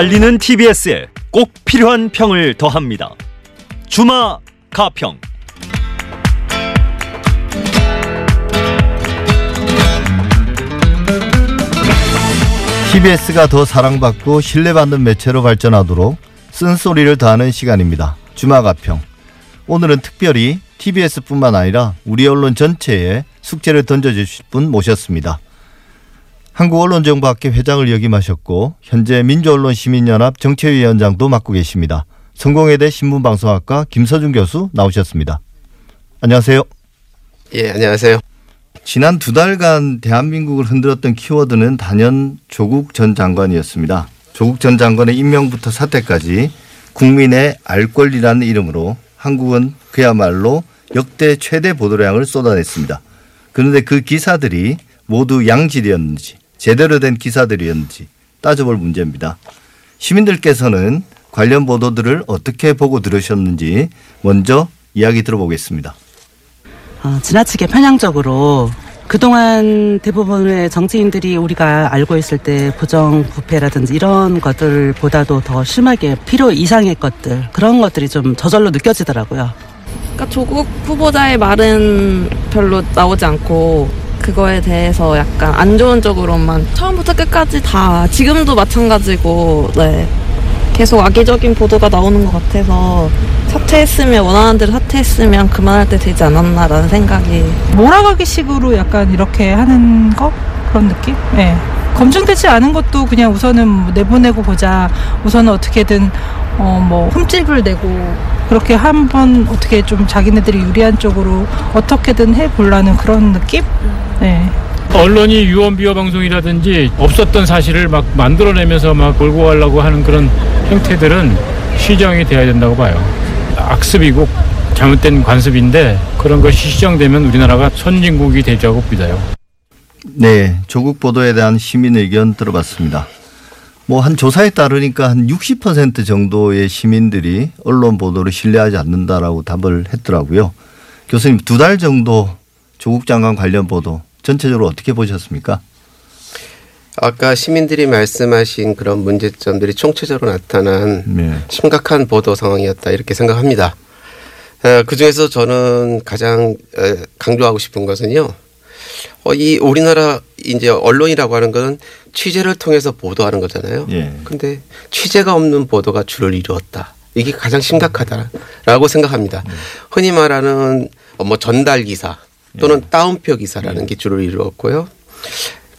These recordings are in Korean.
달리는 TBS에 꼭 필요한 평을 더합니다. 주마 가평. TBS가 더 사랑받고 신뢰받는 매체로 발전하도록 쓴소리를 다하는 시간입니다. 주마 가평. 오늘은 특별히 TBS뿐만 아니라 우리 언론 전체에 숙제를 던져주실 분 모셨습니다. 한국언론정보학회 회장을 역임하셨고 현재 민주언론시민연합 정책위원장도 맡고 계십니다. 성공회대 신문방송학과 김서준 교수 나오셨습니다. 안녕하세요. 예, 안녕하세요. 지난 두 달간 대한민국을 흔들었던 키워드는 단연 조국 전 장관이었습니다. 조국 전 장관의 임명부터 사퇴까지 국민의 알 권리라는 이름으로 한국은 그야말로 역대 최대 보도량을 쏟아냈습니다. 그런데 그 기사들이 모두 양질이었는지 제대로 된 기사들이었는지 따져볼 문제입니다. 시민들께서는 관련 보도들을 어떻게 보고 들으셨는지 먼저 이야기 들어보겠습니다. 어, 지나치게 편향적으로 그동안 대부분의 정치인들이 우리가 알고 있을 때 부정 부패라든지 이런 것들보다도 더 심하게 필요 이상의 것들 그런 것들이 좀 저절로 느껴지더라고요. 그러니까 조국 후보자의 말은 별로 나오지 않고 그거에 대해서 약간 안 좋은 쪽으로만 처음부터 끝까지 다 지금도 마찬가지고 네 계속 악의적인 보도가 나오는 것 같아서 사퇴했으면 원하는 대로 사퇴했으면 그만할 때 되지 않았나라는 생각이 몰아가기 식으로 약간 이렇게 하는 거 그런 느낌? 예. 검증되지 않은 것도 그냥 우선은 뭐 내보내고 보자. 우선은 어떻게든 어 뭐 흠집을 내고 그렇게 한번 어떻게 좀 자기네들이 유리한 쪽으로 어떻게든 해보려는 그런 느낌? 네. 언론이 유언 비어 방송이라든지 없었던 사실을 막 만들어내면서 막 몰고 가려고 하는 그런 형태들은 시정이 돼야 된다고 봐요. 악습이고 잘못된 관습인데 그런 것이 시정되면 우리나라가 선진국이 되자고 믿어요. 네, 조국 보도에 대한 시민 의견 들어봤습니다. 뭐 한 조사에 따르니까 한 60% 정도의 시민들이 언론 보도를 신뢰하지 않는다라고 답을 했더라고요. 교수님 두 달 정도 조국 장관 관련 보도 전체적으로 어떻게 보셨습니까? 아까 시민들이 말씀하신 그런 문제점들이 총체적으로 나타난 네. 심각한 보도 상황이었다 이렇게 생각합니다. 그 중에서 저는 가장 에, 강조하고 싶은 것은요. 어, 이 우리나라 이제 언론이라고 하는 것은 취재를 통해서 보도하는 거잖아요. 예. 근데 취재가 없는 보도가 주를 이루었다. 이게 가장 심각하다라고 생각합니다. 흔히 말하는 어, 뭐 전달 기사 또는 따옴표 기사라는 게 주를 이루었고요.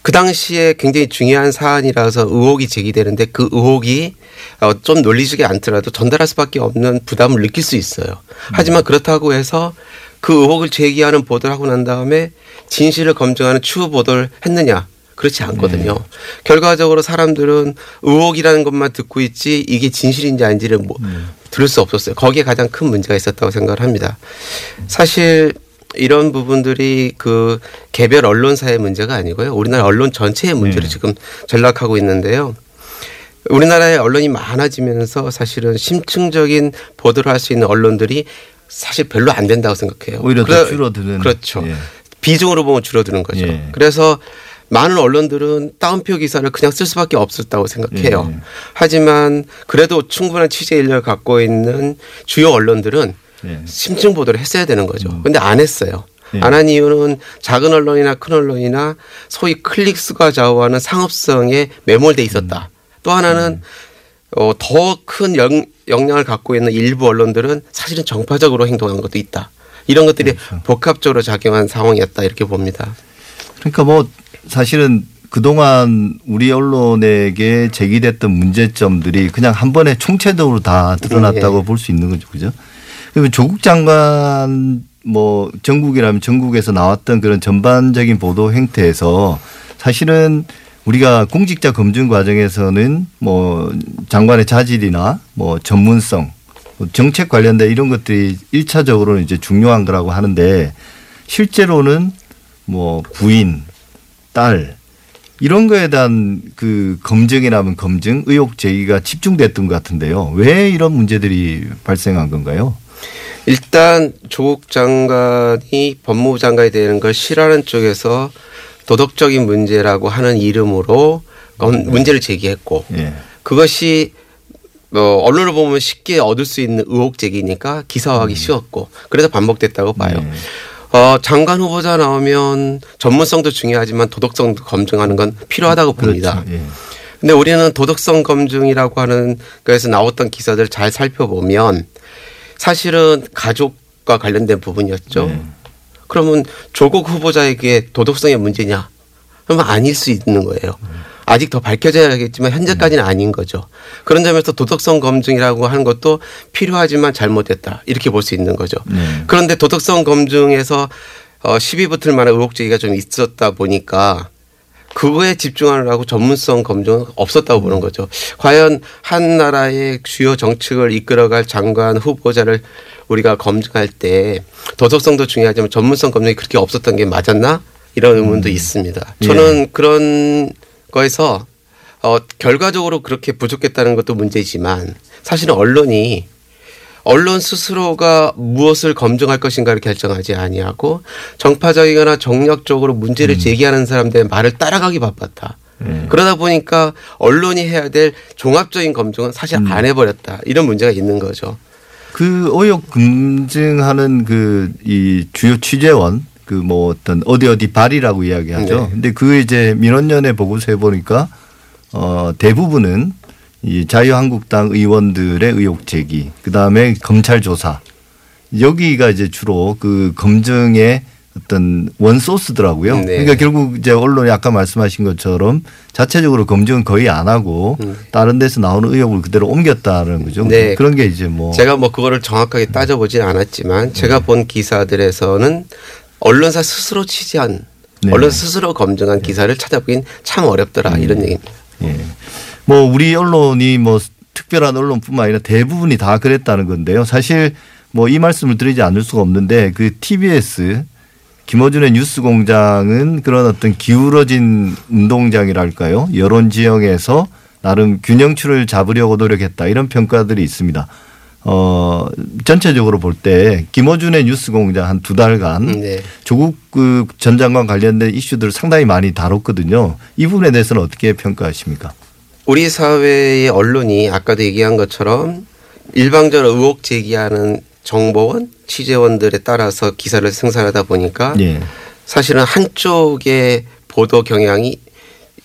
그 당시에 굉장히 중요한 사안이라서 의혹이 제기되는데 그 의혹이 어, 좀 논리적이 않더라도 전달할 수밖에 없는 부담을 느낄 수 있어요. 하지만 그렇다고 해서 그 의혹을 제기하는 보도를 하고 난 다음에 진실을 검증하는 추후 보도를 했느냐? 그렇지 않거든요. 결과적으로 사람들은 의혹이라는 것만 듣고 있지 이게 진실인지 아닌지를 뭐 들을 수 없었어요. 거기에 가장 큰 문제가 있었다고 생각을 합니다. 사실 이런 부분들이 그 개별 언론사의 문제가 아니고요. 우리나라 언론 전체의 문제로 네. 지금 전락하고 있는데요. 우리나라의 언론이 많아지면서 사실은 심층적인 보도를 할 수 있는 언론들이 사실 별로 안 된다고 생각해요. 오히려 더 그래- 줄어드는. 그렇죠. 예. 비중으로 보면 줄어드는 거죠. 예. 그래서 많은 언론들은 따옴표 기사를 그냥 쓸 수밖에 없었다고 생각해요. 예. 하지만 그래도 충분한 취재 인력을 갖고 있는 주요 언론들은 예. 심층 보도를 했어야 되는 거죠. 근데 안 했어요. 예. 안한 이유는 작은 언론이나 큰 언론이나 소위 클릭 수가 좌우하는 상업성에 매몰돼 있었다. 또 하나는 어, 더 큰 영향을 갖고 있는 일부 언론들은 사실은 정파적으로 행동한 것도 있다. 이런 것들이 복합적으로 작용한 상황이었다 이렇게 봅니다. 그러니까 뭐 사실은 그동안 우리 언론에게 제기됐던 문제점들이 그냥 한 번에 총체적으로 다 드러났다고 네. 볼수 있는 거죠. 그죠? 그러면 조국 장관 뭐 전국이라면 전국에서 나왔던 그런 전반적인 보도 행태에서 사실은 우리가 공직자 검증 과정에서는 뭐 장관의 자질이나 뭐 전문성 뭐 정책 관련된 이런 것들이 일차적으로는 이제 중요한 거라고 하는데 실제로는 뭐 부인, 딸 이런 거에 대한 그 검증이라면 검증, 의혹 제기가 집중됐던 것 같은데요. 왜 이런 문제들이 발생한 건가요? 일단 조국 장관이 법무부 장관이 되는 걸 싫어하는 쪽에서 도덕적인 문제라고 하는 이름으로 검- 문제를 제기했고 예. 그것이 뭐 언론을 보면 쉽게 얻을 수 있는 의혹 제기니까 기사화하기 쉬웠고 그래서 반복됐다고 봐요. 네. 어, 장관 후보자 나오면 전문성도 중요하지만 도덕성도 검증하는 건 필요하다고 봅니다. 그렇죠. 예. 근데 우리는 도덕성 검증이라고 하는 거에서 나왔던 기사들 잘 살펴보면 사실은 가족과 관련된 부분이었죠. 네. 그러면 조국 후보자에게 도덕성의 문제냐? 그러면 아닐 수 있는 거예요. 아직 더 밝혀져야겠지만 현재까지는 아닌 거죠. 그런 점에서 도덕성 검증이라고 하는 것도 필요하지만 잘못됐다. 이렇게 볼 수 있는 거죠. 네. 그런데 도덕성 검증에서 어, 시비 붙을 만한 의혹 제기가 좀 있었다 보니까 그거에 집중하느라고 전문성 검증은 없었다고 보는 거죠. 과연 한 나라의 주요 정책을 이끌어갈 장관 후보자를 우리가 검증할 때 도덕성도 중요하지만 전문성 검증이 그렇게 없었던 게 맞았나? 이런 의문도 있습니다. 저는 그런 거에서 어, 결과적으로 그렇게 부족했다는 것도 문제지만 사실은 언론이 언론 스스로가 무엇을 검증할 것인가를 결정하지 아니하고 정파적이거나 정략적으로 문제를 제기하는 사람들의 말을 따라가기 바빴다. 그러다 보니까 언론이 해야 될 종합적인 검증은 사실 안 해버렸다. 이런 문제가 있는 거죠. 그 의혹 검증하는 그 이 주요 취재원 그 뭐 어떤 어디 어디 발이라고 이야기하죠. 네. 근데 그 이제 민원연의 보고서에 보니까 어 대부분은 이 자유한국당 의원들의 의혹 제기, 그 다음에 검찰 조사 여기가 이제 주로 그 검증의 어떤 원소스더라고요. 네. 그러니까 결국 이제 언론이 아까 말씀하신 것처럼 자체적으로 검증은 거의 안 하고 다른 데서 나오는 의혹을 그대로 옮겼다는 거죠. 음. 네. 그런 게 이제 뭐 제가 뭐 그거를 정확하게 따져보진 않았지만 제가 본 기사들에서는 언론사 스스로 취재한 네. 언론 스스로 검증한 기사를 찾아보긴 참 어렵더라 이런 얘기입니다. 예. 뭐 우리 언론이 뭐 특별한 언론뿐만 아니라 대부분이 다 그랬다는 건데요. 사실 뭐 이 말씀을 드리지 않을 수가 없는데 그 TBS 김어준의 뉴스공장은 그런 어떤 기울어진 운동장이랄까요. 여론 지형에서 나름 균형추를 잡으려고 노력했다 이런 평가들이 있습니다. 어 전체적으로 볼 때 김어준의 뉴스공장 한 두 달간 네. 조국 그 전 장관 관련된 이슈들을 상당히 많이 다뤘거든요. 이 부분에 대해서는 어떻게 평가하십니까? 우리 사회의 언론이 아까도 얘기한 것처럼 일방적으로 의혹 제기하는 정보원, 취재원들에 따라서 기사를 생산하다 보니까 예. 사실은 한쪽의 보도 경향이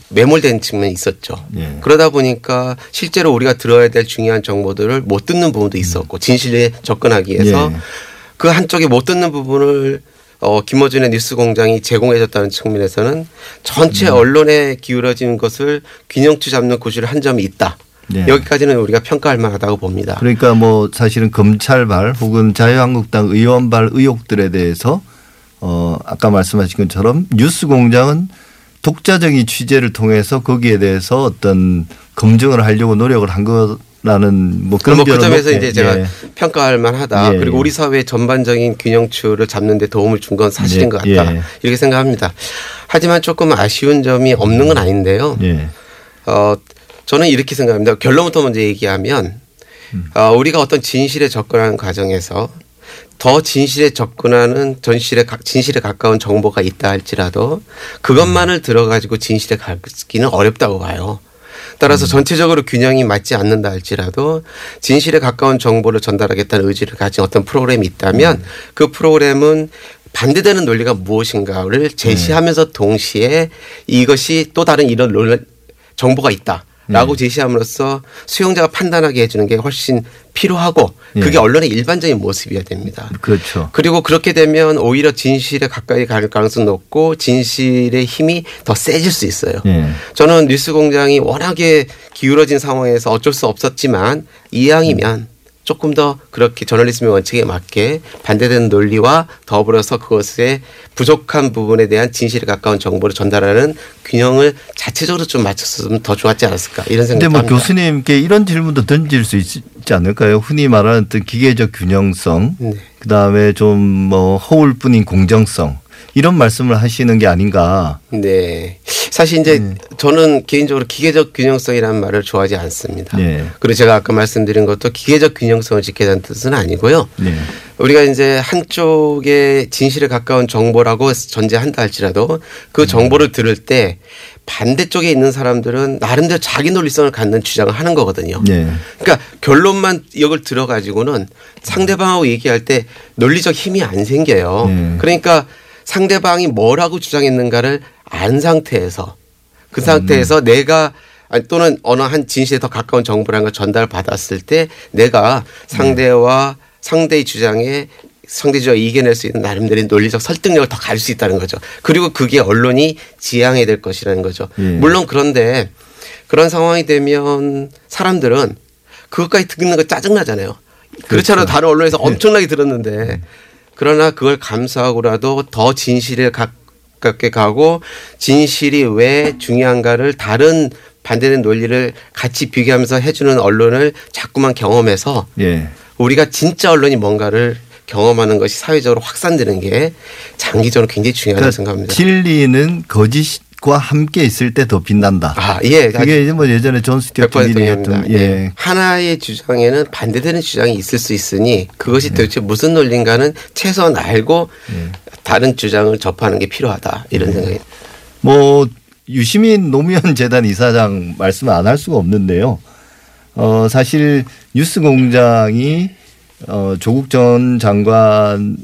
매몰된 측면이 있었죠. 예. 그러다 보니까 실제로 우리가 들어야 될 중요한 정보들을 못 듣는 부분도 있었고 진실에 접근하기 위해서 예. 그 한쪽에 못 듣는 부분을 어, 김어준의 뉴스 공장이 제공해줬다는 측면에서는 전체 음. 언론에 기울어진 것을 균형추 잡는 고시를 한 점이 있다. 예. 여기까지는 우리가 평가할 만하다고 봅니다. 그러니까 뭐 사실은 검찰발 혹은 자유한국당 의원발 의혹들에 대해서 어 아까 말씀하신 것처럼 뉴스 공장은 독자적인 취재를 통해서 거기에 대해서 어떤 검증을 하려고 노력을 한 거라는 뭐 그런 뭐그 점에서 높게, 이제 제가 예. 평가할 만하다. 예, 그리고 예. 우리 사회의 전반적인 균형추를 잡는 데 도움을 준 건 사실인 예, 것 같다. 예. 이렇게 생각합니다. 하지만 조금 아쉬운 점이 없는 건 아닌데요. 예. 어, 저는 이렇게 생각합니다. 결론부터 먼저 얘기하면 어, 우리가 어떤 진실에 접근하는 과정에서 더 진실에 접근하는 전실에 가- 진실에 가까운 정보가 있다 할지라도 그것만을 들어가지고 진실에 가기는 어렵다고 봐요. 따라서 전체적으로 균형이 맞지 않는다 할지라도 진실에 가까운 정보를 전달하겠다는 의지를 가진 어떤 프로그램이 있다면 그 프로그램은 반대되는 논리가 무엇인가를 제시하면서 동시에 이것이 또 다른 이런 논 정보가 있다. 라고 제시함으로써 수용자가 판단하게 해주는 게 훨씬 필요하고 그게 예. 언론의 일반적인 모습이어야 됩니다. 그렇죠. 그리고 그렇게 되면 오히려 진실에 가까이 갈 가능성이 높고 진실의 힘이 더 세질 수 있어요. 예. 저는 뉴스 공장이 워낙에 기울어진 상황에서 어쩔 수 없었지만 이왕이면 조금 더 그렇게 저널리즘의 원칙에 맞게 반대되는 논리와 더불어서 그것에 부족한 부분에 대한 진실에 가까운 정보를 전달하는 균형을 자체적으로 좀 맞췄으면 더 좋았지 않았을까 이런 근데 생각도 뭐. 교수님께 이런 질문도 던질 수 있지 않을까요? 흔히 말하는 기계적 균형성, 네. 그 다음에 좀 뭐 허울뿐인 공정성 이런 말씀을 하시는 게 아닌가. 네. 사실 이제 음. 저는 개인적으로 기계적 균형성이라는 말을 좋아하지 않습니다. 네. 그리고 제가 아까 말씀드린 것도 기계적 균형성을 지켜야 한다는 뜻은 아니고요. 네. 우리가 이제 한쪽에 진실에 가까운 정보라고 전제한다 할지라도 그 정보를 들을 때 반대쪽에 있는 사람들은 나름대로 자기 논리성을 갖는 주장을 하는 거거든요. 네. 그러니까 결론만 이걸 들어가지고는 상대방하고 얘기할 때 논리적 힘이 안 생겨요. 네. 그러니까 상대방이 뭐라고 주장했는가를 안 상태에서 그 상태에서 내가 아니, 또는 어느 한 진실에 더 가까운 정보라는 걸 전달 받았을 때 내가 상대와 상대의 주장에 상대 주장을 이겨낼 수 있는 나름대로 논리적 설득력을 더 가질 수 있다는 거죠. 그리고 그게 언론이 지향해야 될 것이라는 거죠. 예. 물론 그런데 그런 상황이 되면 사람들은 그것까지 듣는 거 짜증나잖아요. 그렇잖아요. 다른 언론에서 엄청나게 들었는데 그러나 그걸 감수하고라도 더 진실에 가깝게 가고 진실이 왜 중요한가를 다른 반대된 논리를 같이 비교하면서 해주는 언론을 자꾸만 경험해서 예. 우리가 진짜 언론이 뭔가를 경험하는 것이 사회적으로 확산되는 게 장기적으로 굉장히 중요하다고 생각합니다. 진리는 거짓 과 함께 있을 때 더 빛난다. 아, 예. 그게 이제 뭐 예전에 존 스튜어트 100% 밀이 동의합니다. 했던 예. 예. 하나의 주장에는 반대되는 주장이 있을 수 있으니 그것이 도대체 무슨 논리인가는 최소한 알고 다른 주장을 접하는 게 필요하다 이런 생각이 뭐 유시민 노무현 재단 이사장 말씀 안 할 수가 없는데요. 어 사실 뉴스 공장이 어 조국 전 장관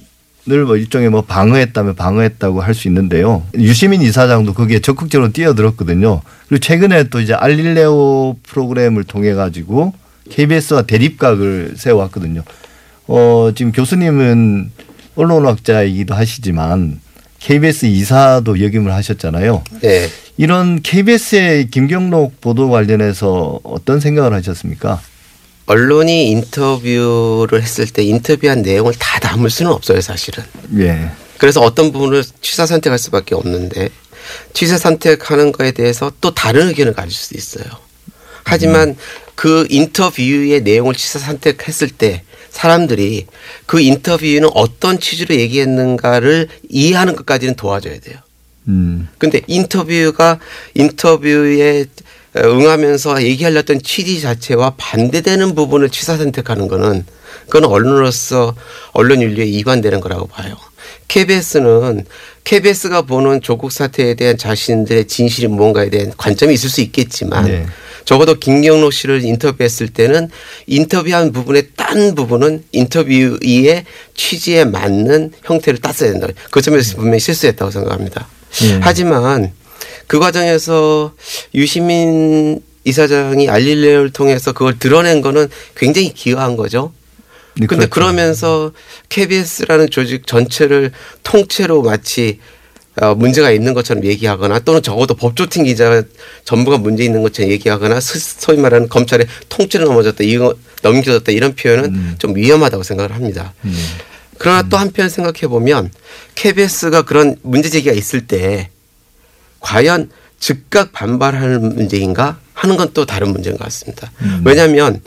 을뭐 일종의 뭐 방어했다면 방어했다고 할 수 있는데요. 유시민 이사장도 거기에 적극적으로 뛰어들었거든요. 그리고 최근에 또 이제 알릴레오 프로그램을 통해 가지고 KBS와 대립각을 세워왔거든요. 어 지금 교수님은 언론학자이기도 하시지만 KBS 이사도 역임을 하셨잖아요. 네. 이런 KBS의 김경록 보도 관련해서 어떤 생각을 하셨습니까? 언론이 인터뷰를 했을 때 인터뷰한 내용을 다 담을 수는 없어요 사실은. 예. 그래서 어떤 부분을 취사 선택할 수밖에 없는데 취사 선택하는 거에 대해서 또 다른 의견을 가질 수도 있어요. 하지만 그 인터뷰의 내용을 취사 선택했을 때 사람들이 그 인터뷰는 어떤 취지로 얘기했는가를 이해하는 것까지는 도와줘야 돼요. 음. 근데 인터뷰가 인터뷰에 응하면서 얘기하려던 취지 자체와 반대되는 부분을 취사 선택하는 거는 그건 언론으로서 언론 윤리에 이관되는 거라고 봐요. KBS는 KBS가 보는 조국 사태에 대한 자신들의 진실이 무언가에 대한 관점이 있을 수 있겠지만 네. 적어도 김경록 씨를 인터뷰했을 때는 인터뷰한 부분의 딴 부분은 인터뷰의 취지에 맞는 형태를 땄어야 된다. 그 점에서 분명히 실수했다고 생각합니다. 예. 하지만 그 과정에서 유시민 이사장이 알릴레오를 통해서 그걸 드러낸 거는 굉장히 기여한 거죠. 네, 근데 그렇죠. 그러면서 KBS라는 조직 전체를 통째로 마치 어, 문제가 있는 것처럼 얘기하거나 또는 적어도 법조팀 기자 전부가 문제 있는 것처럼 얘기하거나 스- 소위 말하는 검찰에 통째로 넘어졌다, 이거 넘겨졌다 이런 표현은 음. 좀 위험하다고 생각을 합니다. 음. 그러나 또 한편 생각해 보면 KBS가 그런 문제 제기가 있을 때 과연 즉각 반발하는 문제인가 하는 건 또 다른 문제인 것 같습니다. 왜냐하면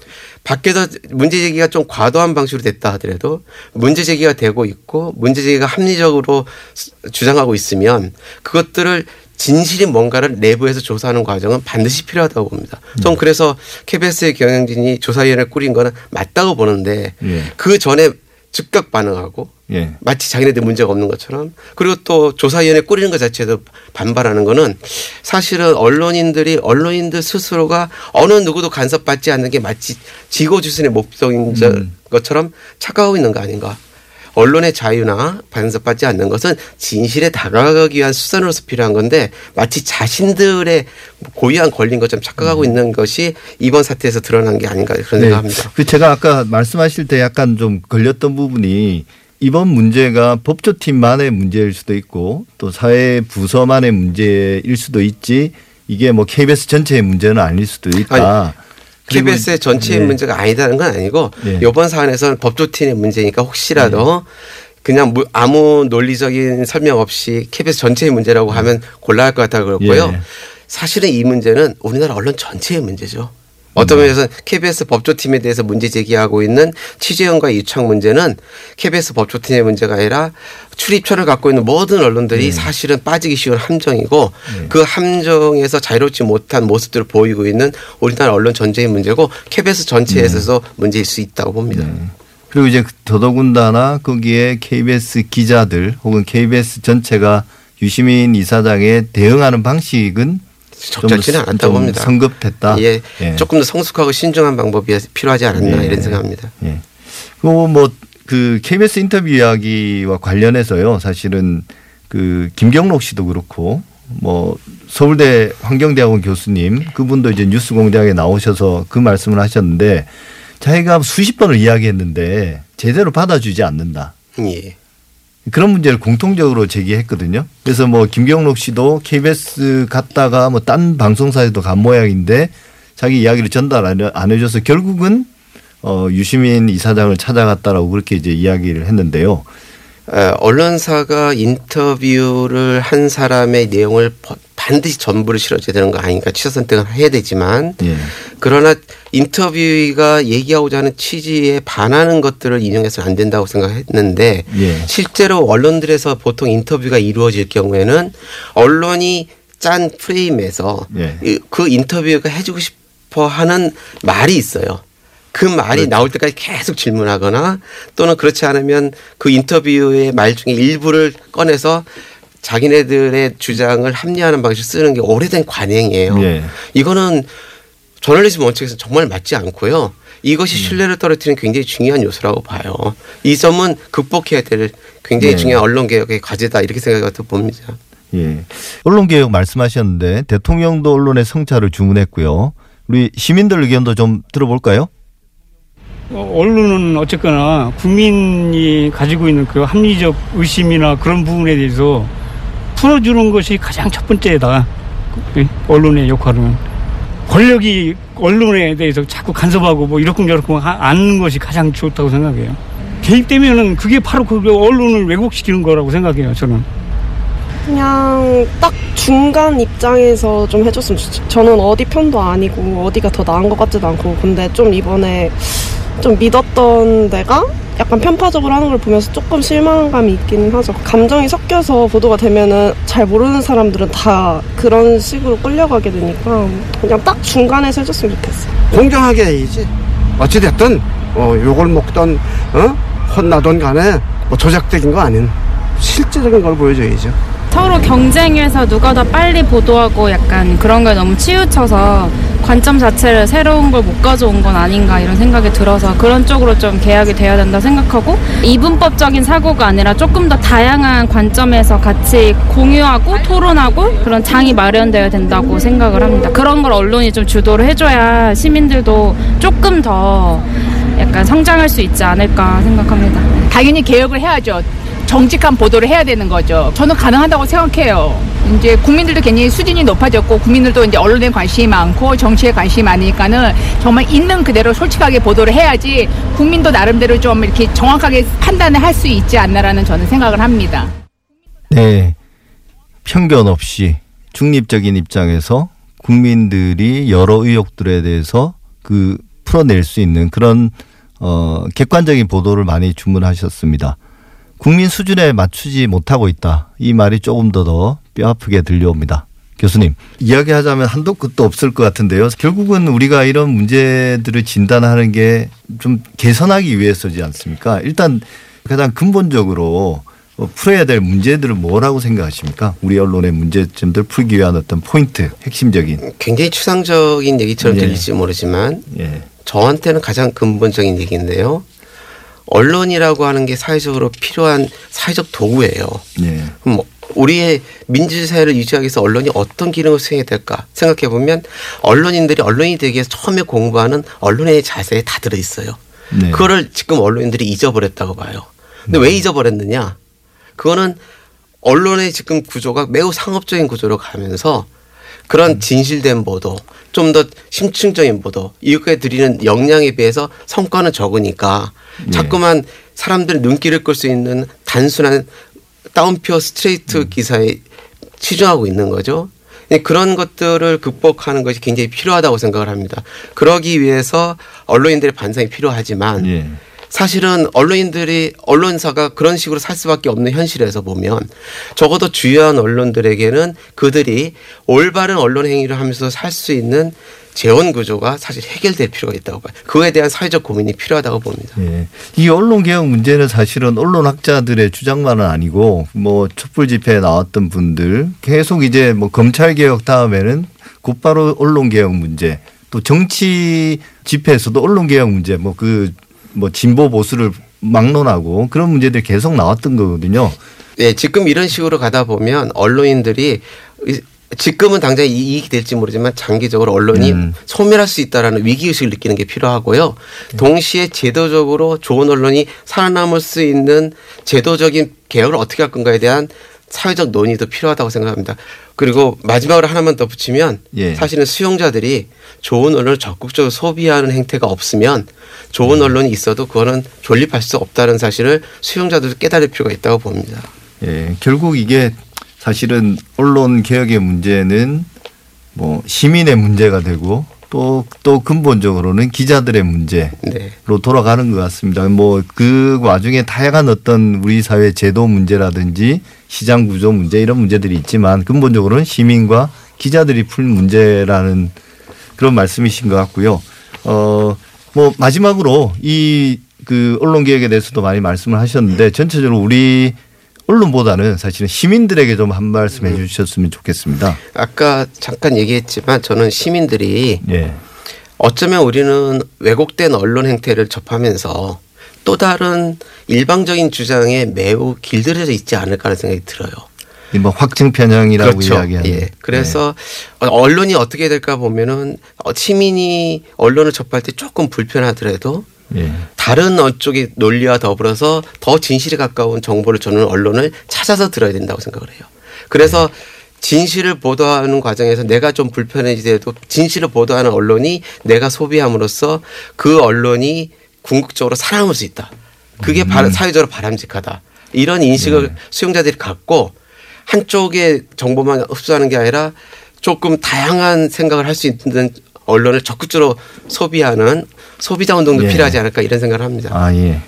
밖에서 문제 제기가 좀 과도한 방식으로 됐다 하더라도 문제 제기가 되고 있고 문제 제기가 합리적으로 스- 주장하고 있으면 그것들을 진실이 뭔가를 내부에서 조사하는 과정은 반드시 필요하다고 봅니다. 전 그래서 KBS의 경영진이 조사위원회 꾸린 거는 맞다고 보는데 예. 그 전에 즉각 반응하고 예. 마치 자기네들 문제가 없는 것처럼 그리고 또 조사위원회 꾸리는 것 자체도 반발하는 거는 사실은 언론인들이 언론인들 스스로가 어느 누구도 간섭받지 않는 게 마치 지고주선의 목적인 저- 음. 것처럼 착각하고 있는 거 아닌가. 언론의 자유나 간섭받지 않는 것은 진실에 다가가기 위한 수단으로서 필요한 건데 마치 자신들의 고유한 권리인 것처럼 착각하고 있는 것이 이번 사태에서 드러난 게 아닌가 그런 네. 생각합니다. 그 제가 아까 말씀하실 때 약간 좀 걸렸던 부분이 이번 문제가 법조팀만의 문제일 수도 있고 또 사회 부서만의 문제일 수도 있지 이게 뭐 KBS 전체의 문제는 아닐 수도 있다. 그리고 KBS의 전체의 네. 문제가 아니다는 건 아니고 네. 이번 사안에서는 법조팀의 문제니까 혹시라도 그냥 뭐 아무 논리적인 설명 없이 KBS 전체의 문제라고 하면 곤란할 것 같아 그렇고요. 예. 사실은 이 문제는 우리나라 언론 전체의 문제죠. 어떤 면에서 KBS 법조팀에 대해서 문제 제기하고 있는 취재원과 유착 문제는 KBS 법조팀의 문제가 아니라 출입처를 갖고 있는 모든 언론들이 사실은 빠지기 쉬운 함정이고 그 함정에서 자유롭지 못한 모습들을 보이고 있는 우리나라 언론 전체의 문제고 KBS 전체에 있어서 문제일 수 있다고 봅니다. 그리고 이제 더더군다나 거기에 KBS 기자들 혹은 KBS 전체가 유시민 이사장에 대응하는 방식은 적절치는 좀 않다고 봅니다. 성급했다. 예, 예. 조금 더 성숙하고 신중한 방법이 필요하지 않았나 예. 이런 생각합니다. 예. 뭐그 KBS 인터뷰 이야기와 관련해서요. 사실은 그 김경록 씨도 그렇고 뭐 서울대 환경대학원 교수님 그분도 이제 뉴스공장에 나오셔서 그 말씀을 하셨는데 자기가 수십 번을 이야기했는데 제대로 받아주지 않는다. 예. 그런 문제를 공통적으로 제기했거든요. 그래서 뭐 김경록 씨도 KBS 갔다가 뭐 딴 방송사에도 간 모양인데 자기 이야기를 전달 안 해줘서 결국은 어 유시민 이사장을 찾아갔다라고 그렇게 이제 이야기를 했는데요. 에, 언론사가 인터뷰를 한 사람의 내용을 버- 반드시 전부를 실어줘야 되는 거 아닌가 취사 선택을 해야 되지만 예. 그러나 인터뷰가 얘기하고자 하는 취지에 반하는 것들을 인용해서는 안 된다고 생각했는데 예. 실제로 언론들에서 보통 인터뷰가 이루어질 경우에는 언론이 짠 프레임에서 예. 이- 그 인터뷰가 해주고 싶어 하는 말이 있어요. 그 말이 그렇죠. 나올 때까지 계속 질문하거나 또는 그렇지 않으면 그 인터뷰의 말 중에 일부를 꺼내서 자기네들의 주장을 합리화하는 방식을 쓰는 게 오래된 관행이에요. 예. 이거는 저널리즘 원칙에서 정말 맞지 않고요. 이것이 음. 신뢰를 떨어뜨리는 굉장히 중요한 요소라고 봐요. 이 점은 극복해야 될 굉장히 네. 중요한 언론 개혁의 과제다 이렇게 생각해서 봅니다. 예. 언론 개혁 말씀하셨는데 대통령도 언론의 성찰을 주문했고요. 우리 시민들 의견도 좀 들어볼까요? 어, 언론은 어쨌거나 국민이 가지고 있는 그 합리적 의심이나 그런 부분에 대해서 풀어주는 것이 가장 첫 번째다. 그, 언론의 역할은. 권력이 언론에 대해서 자꾸 간섭하고 뭐 이렇쿵저렇쿵 하- 하는 것이 가장 좋다고 생각해요. 개입되면은 그게 바로 그 언론을 왜곡시키는 거라고 생각해요, 저는. 그냥 딱 중간 입장에서 좀 해줬으면 좋죠. 저는 어디 편도 아니고 어디가 더 나은 것 같지도 않고 근데 좀 이번에 좀 믿었던 데가 약간 편파적으로 하는 걸 보면서 조금 실망감이 있기는 하죠. 감정이 섞여서 보도가 되면은 잘 모르는 사람들은 다 그런 식으로 끌려가게 되니까 그냥 딱 중간에서 해줬으면 좋겠어요. 공정하게 해야지. 어찌됐든, 어, 욕을 먹던, 어? 혼나던 간에 뭐 조작적인 거 아닌 실제적인 걸 보여줘야죠. 서로 경쟁해서 누가 더 빨리 보도하고 약간 그런 거에 너무 치우쳐서 관점 자체를 새로운 걸 못 가져온 건 아닌가 이런 생각이 들어서 그런 쪽으로 좀 개혁이 돼야 된다 생각하고 이분법적인 사고가 아니라 조금 더 다양한 관점에서 같이 공유하고 토론하고 그런 장이 마련되어야 된다고 생각을 합니다. 그런 걸 언론이 좀 주도를 해줘야 시민들도 조금 더 약간 성장할 수 있지 않을까 생각합니다. 당연히 개혁을 해야죠. 정직한 보도를 해야 되는 거죠. 저는 가능하다고 생각해요. 이제 국민들도 굉장히 수준이 높아졌고 국민들도 이제 언론에 관심이 많고 정치에 관심이 많으니까는 정말 있는 그대로 솔직하게 보도를 해야지 국민도 나름대로 좀 이렇게 정확하게 판단을 할 수 있지 않나라는 저는 생각을 합니다. 네. 편견 없이 중립적인 입장에서 국민들이 여러 의혹들에 대해서 그 풀어낼 수 있는 그런 어 객관적인 보도를 많이 주문하셨습니다. 국민 수준에 맞추지 못하고 있다. 이 말이 조금 더 더 뼈아프게 들려옵니다. 교수님, 이야기하자면 한도 끝도 없을 것 같은데요. 결국은 우리가 이런 문제들을 진단하는 게 좀 개선하기 위해서지 않습니까? 일단 가장 근본적으로 어, 풀어야 될 문제들은 뭐라고 생각하십니까? 우리 언론의 문제점들 풀기 위한 어떤 포인트, 핵심적인. 굉장히 추상적인 얘기처럼 예. 들릴지 모르지만 예. 저한테는 가장 근본적인 얘기인데요. 언론이라고 하는 게 사회적으로 필요한 사회적 도구예요. 예. 그럼 우리의 민주주의 사회를 유지하기 위해서 언론이 어떤 기능을 수행해야 될까 생각해 보면 언론인들이 언론이 되기 위해서 처음에 공부하는 언론의 자세에 다 들어 있어요. 네. 그거를 지금 언론인들이 잊어버렸다고 봐요. 근데 왜 잊어버렸느냐? 그거는 언론의 지금 구조가 매우 상업적인 구조로 가면서 그런 진실된 보도, 좀 더 심층적인 보도, 이렇게 드리는 역량에 비해서 성과는 적으니까 자꾸만 사람들 눈길을 끌 수 있는 단순한 다운표 스트레이트 기사에 치중하고 있는 거죠. 네, 그런 것들을 극복하는 것이 굉장히 필요하다고 생각을 합니다. 그러기 위해서 언론인들의 반성이 필요하지만 예. 사실은 언론인들이 언론사가 그런 식으로 살 수밖에 없는 현실에서 보면 적어도 주요한 언론들에게는 그들이 올바른 언론 행위를 하면서 살 수 있는 재원 구조가 사실 해결될 필요가 있다고 봐요. 그거에 대한 사회적 고민이 필요하다고 봅니다. 예. 이 언론 개혁 문제는 사실은 언론 학자들의 주장만은 아니고 뭐 촛불 집회에 나왔던 분들 계속 이제 뭐 검찰 개혁 다음에는 곧바로 언론 개혁 문제 또 정치 집회에서도 언론 개혁 문제 뭐 그 뭐 진보 보수를 막론하고 그런 문제들이 계속 나왔던 거거든요. 네, 지금 이런 식으로 가다 보면 언론인들이 이- 지금은 당장 이- 이익이 될지 모르지만 장기적으로 언론이 음. 소멸할 수 있다라는 위기의식을 느끼는 게 필요하고요. 네. 동시에 제도적으로 좋은 언론이 살아남을 수 있는 제도적인 개혁을 어떻게 할 건가에 대한 사회적 논의도 필요하다고 생각합니다. 그리고 마지막으로 하나만 더 붙이면 예. 사실은 수용자들이 좋은 언론을 적극적으로 소비하는 행태가 없으면 음. 좋은 언론이 있어도 그거는 존립할 수 없다는 사실을 수용자들도 깨달을 필요가 있다고 봅니다. 예, 결국 이게 사실은 언론 개혁의 문제는 뭐 시민의 문제가 되고 또, 또 근본적으로는 기자들의 문제로 네. 돌아가는 것 같습니다. 뭐 그 와중에 다양한 어떤 우리 사회 제도 문제라든지 시장 구조 문제 이런 문제들이 있지만 근본적으로는 시민과 기자들이 풀 문제라는 그런 말씀이신 것 같고요. 어, 뭐 마지막으로 이 그 언론 개혁에 대해서도 많이 말씀을 하셨는데 전체적으로 우리 언론보다는 사실은 시민들에게 좀 한 말씀 해 주셨으면 좋겠습니다. 아까 잠깐 얘기했지만 저는 시민들이 예. 어쩌면 우리는 왜곡된 언론 행태를 접하면서 또 다른 일방적인 주장에 매우 길들여져 있지 않을까라는 생각이 들어요. 이뭐 확증 편향이라고 그렇죠. 이야기하는. 예. 그래서 어, 언론이 어떻게 될까 보면은 어, 시민이 언론을 접할 때 조금 불편하더라도 예. 다른 어쪽의 논리와 더불어서 더 진실에 가까운 정보를 저는 언론을 찾아서 들어야 된다고 생각을 해요. 그래서 진실을 보도하는 과정에서 내가 좀 불편해지더라도 진실을 보도하는 언론이 내가 소비함으로써 그 언론이 궁극적으로 살아남을 수 있다. 그게 바- 사회적으로 바람직하다. 이런 인식을 수용자들이 갖고 한쪽의 정보만 흡수하는 게 아니라 조금 다양한 생각을 할 수 있는 언론을 적극적으로 소비하는 소비자 운동도 예. 필요하지 않을까 이런 생각을 합니다. 아 예.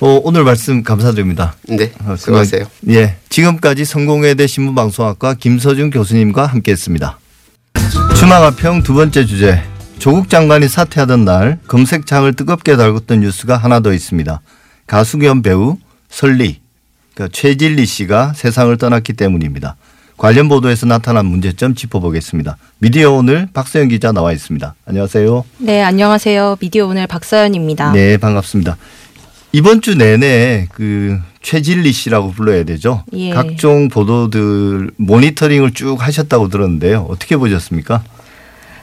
어, 오늘 말씀 감사드립니다. 네, 어, 수고하세요. 예. 지금까지 성공회대 신문방송학과 김서준 교수님과 함께했습니다. 주마가평 두 번째 주제. 조국 장관이 사퇴하던 날 검색창을 뜨겁게 달궜던 뉴스가 하나 더 있습니다. 가수 겸 배우 설리, 그 최진리 씨가 세상을 떠났기 때문입니다. 관련 보도에서 나타난 문제점 짚어보겠습니다. 미디어 오늘 박서영 기자 나와 있습니다. 안녕하세요. 네, 안녕하세요. 미디어 오늘 박서연입니다. 네, 반갑습니다. 이번 주 내내 그 최진리 씨라고 불러야 되죠. 예. 각종 보도들 모니터링을 쭉 하셨다고 들었는데요. 어떻게 보셨습니까?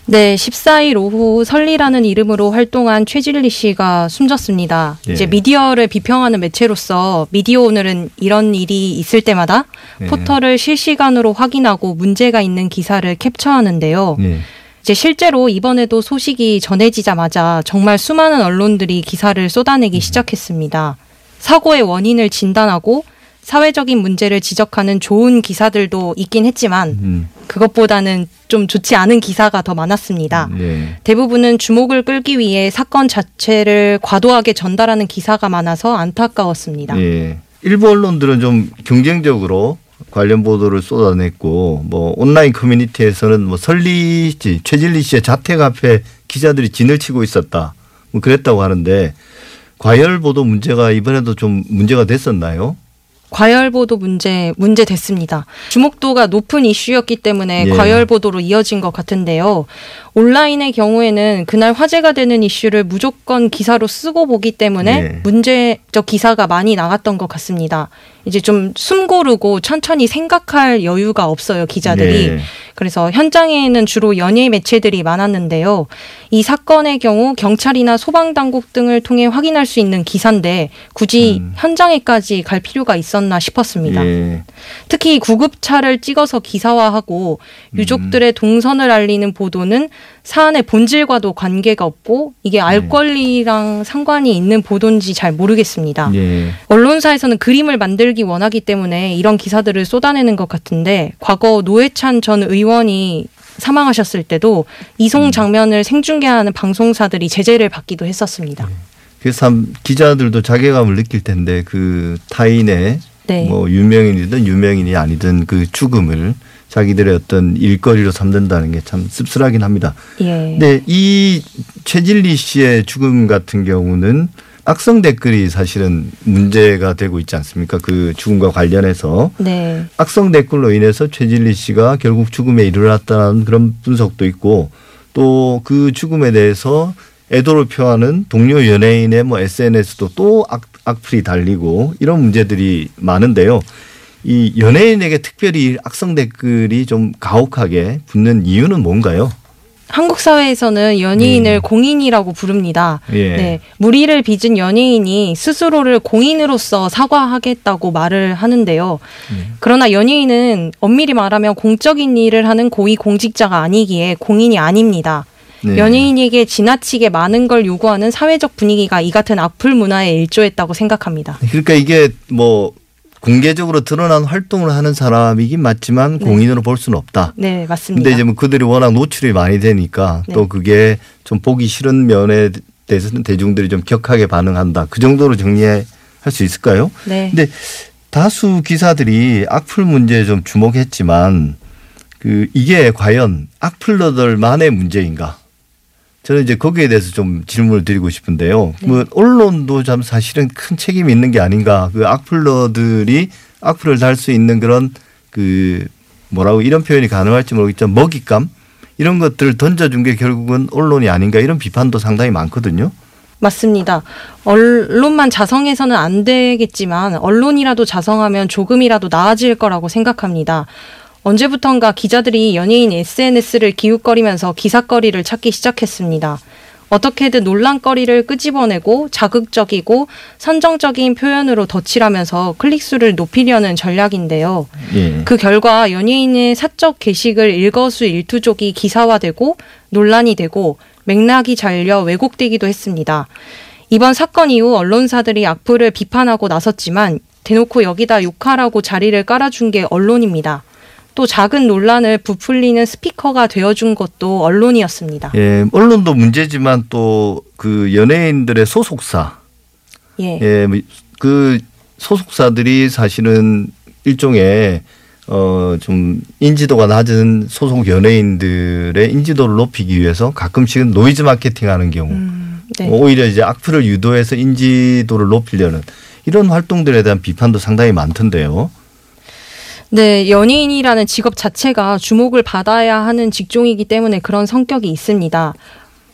네, 14일 오후 설리라는 이름으로 활동한 최진리 씨가 숨졌습니다. 예. 이제 미디어를 비평하는 매체로서 미디어 오늘은 이런 일이 있을 때마다 예. 포털을 실시간으로 확인하고 문제가 있는 기사를 캡처하는데요. 예. 이제 실제로 이번에도 소식이 전해지자마자 정말 수많은 언론들이 기사를 쏟아내기 시작했습니다. 사고의 원인을 진단하고 사회적인 문제를 지적하는 좋은 기사들도 있긴 했지만 음. 그것보다는 좀 좋지 않은 기사가 더 많았습니다. 네. 대부분은 주목을 끌기 위해 사건 자체를 과도하게 전달하는 기사가 많아서 안타까웠습니다. 예. 일부 언론들은 좀 경쟁적으로 관련 보도를 쏟아냈고 뭐 온라인 커뮤니티에서는 뭐 설리 씨, 최진리 씨의 자택 앞에 기자들이 진을 치고 있었다. 뭐 그랬다고 하는데 과열 보도 문제가 이번에도 좀 문제가 됐었나요? 과열 보도 문제 문제 됐습니다. 주목도가 높은 이슈였기 때문에 예. 과열 보도로 이어진 것 같은데요. 온라인의 경우에는 그날 화제가 되는 이슈를 무조건 기사로 쓰고 보기 때문에 예. 문제적 기사가 많이 나갔던 것 같습니다. 이제 좀 숨 고르고 천천히 생각할 여유가 없어요 기자들이. 네. 그래서 현장에는 주로 연예 매체들이 많았는데요. 이 사건의 경우 경찰이나 소방당국 등을 통해 확인할 수 있는 기사인데 굳이 현장에까지 갈 필요가 있었나 싶었습니다. 음. 예. 특히 구급차를 찍어서 기사화하고 음. 유족들의 동선을 알리는 보도는 사안의 본질과도 관계가 없고 이게 알 네. 권리랑 상관이 있는 보도인지 잘 모르겠습니다. 예. 언론사에서는 그림을 만들기 원하기 때문에 이런 기사들을 쏟아내는 것 같은데 과거 노회찬 전 의원 이 사망하셨을 때도 이송 장면을 생중계하는 방송사들이 제재를 받기도 했었습니다. 그래서 참 기자들도 자괴감을 느낄 텐데 그 타인의 네. 뭐 유명인이든 유명인이 아니든 그 죽음을 자기들의 어떤 일거리로 삼는다는 게 참 씁쓸하긴 합니다. 예. 근데 이 최진리 씨의 죽음 같은 경우는 악성 댓글이 사실은 문제가 되고 있지 않습니까? 그 죽음과 관련해서 네. 악성 댓글로 인해서 최진리 씨가 결국 죽음에 이르렀다는 그런 분석도 있고 또 그 죽음에 대해서 애도를 표하는 동료 연예인의 뭐 SNS도 또 악, 악플이 달리고 이런 문제들이 많은데요. 이 연예인에게 특별히 악성 댓글이 좀 가혹하게 붙는 이유는 뭔가요? 한국 사회에서는 연예인을 공인이라고 부릅니다. 음. 예. 네. 무리를 빚은 연예인이 스스로를 공인으로서 사과하겠다고 말을 하는데요. 음. 그러나 연예인은 엄밀히 말하면 공적인 일을 하는 고위 공직자가 아니기에 공인이 아닙니다. 네. 연예인에게 지나치게 많은 걸 요구하는 사회적 분위기가 이 같은 악플 문화에 일조했다고 생각합니다. 그러니까 이게 뭐 공개적으로 드러난 활동을 하는 사람이긴 맞지만 공인으로 볼 수는 없다. 네, 맞습니다. 근데 이제 뭐 그들이 워낙 노출이 많이 되니까 네. 또 그게 좀 보기 싫은 면에 대해서는 대중들이 좀 격하게 반응한다. 그 정도로 정리할 수 있을까요? 네. 근데 다수 기사들이 악플 문제에 좀 주목했지만 그 이게 과연 악플러들만의 문제인가? 저는 이제 거기에 대해서 좀 질문을 드리고 싶은데요. 뭐 언론도 참 사실은 큰 책임이 있는 게 아닌가. 그 악플러들이 악플을 달 수 있는 그런 그 뭐라고 이런 표현이 가능할지 모르겠지만 먹잇감 이런 것들을 던져준 게 결국은 언론이 아닌가 이런 비판도 상당히 많거든요. 맞습니다. 언론만 자성해서는 안 되겠지만 언론이라도 자성하면 조금이라도 나아질 거라고 생각합니다. 언제부턴가 기자들이 연예인 SNS를 기웃거리면서 기사거리를 찾기 시작했습니다. 어떻게든 논란거리를 끄집어내고 자극적이고 선정적인 표현으로 덧칠하면서 클릭수를 높이려는 전략인데요. 예. 그 결과 연예인의 사적 게시글 일거수 일투족이 기사화되고 논란이 되고 맥락이 잘려 왜곡되기도 했습니다. 이번 사건 이후 언론사들이 악플을 비판하고 나섰지만 대놓고 여기다 욕하라고 자리를 깔아준 게 언론입니다. 또 작은 논란을 부풀리는 스피커가 되어준 것도 언론이었습니다. 예, 언론도 문제지만 또 그 연예인들의 소속사 예. 예, 뭐그 소속사들이 사실은 일종의 어, 좀 인지도가 낮은 소속 연예인들의 인지도를 높이기 위해서 가끔씩은 노이즈 마케팅 하는 경우 네. 오히려 이제 악플을 유도해서 인지도를 높이려는 이런 활동들에 대한 비판도 상당히 많던데요. 네, 연예인이라는 직업 자체가 주목을 받아야 하는 직종이기 때문에 그런 성격이 있습니다.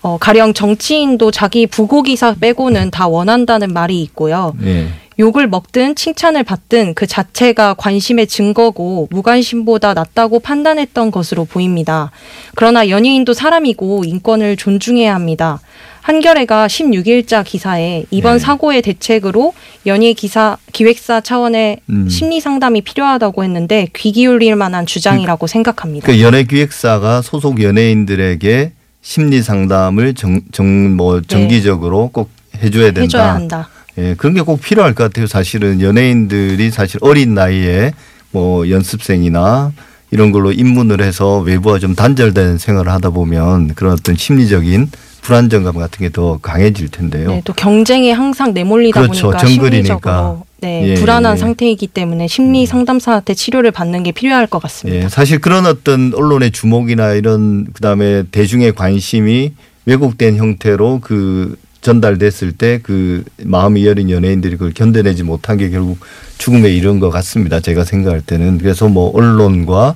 어, 가령 정치인도 자기 부고 기사 빼고는 다 원한다는 말이 있고요. 예. 욕을 먹든 칭찬을 받든 그 자체가 관심의 증거고 무관심보다 낫다고 판단했던 것으로 보입니다. 그러나 연예인도 사람이고 인권을 존중해야 합니다. 한겨레가 16일자 기사에 이번 네. 사고의 대책으로 연예 기사 기획사 차원의 음. 심리 상담이 필요하다고 했는데 귀 기울일 만한 주장이라고 생각합니다. 그 연예 기획사가 소속 연예인들에게 심리 상담을 정, 정, 뭐 정기적으로 꼭 해줘야 된다. 네. 해줘야 한다. 예, 그런 게 꼭 필요할 것 같아요. 사실은 연예인들이 사실 어린 나이에 뭐 연습생이나 이런 걸로 입문을 해서 외부와 좀 단절된 생활을 하다 보면 그런 어떤 심리적인 불안정감 같은 게 더 강해질 텐데요. 네, 또 경쟁에 항상 내몰리다 그렇죠. 보니까 정글이니까. 심리적으로 네, 예, 불안한 예. 상태이기 때문에 심리 상담사한테 치료를 받는 게 필요할 것 같습니다. 예, 사실 그런 어떤 언론의 주목이나 이런 그다음에 대중의 관심이 왜곡된 형태로 그 전달됐을 때 그 마음이 여린 연예인들이 그걸 견뎌내지 못한 게 결국 죽음에 이른 것 같습니다. 제가 생각할 때는 그래서 뭐 언론과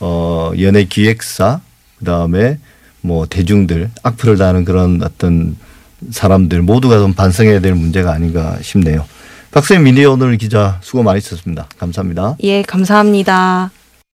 어 연예 기획사 그다음에 뭐 대중들 악플을 다는 그런 어떤 사람들 모두가 좀 반성해야 될 문제가 아닌가 싶네요. 박수현 미디어 오늘 기자 수고 많으셨습니다. 감사합니다. 예, 감사합니다.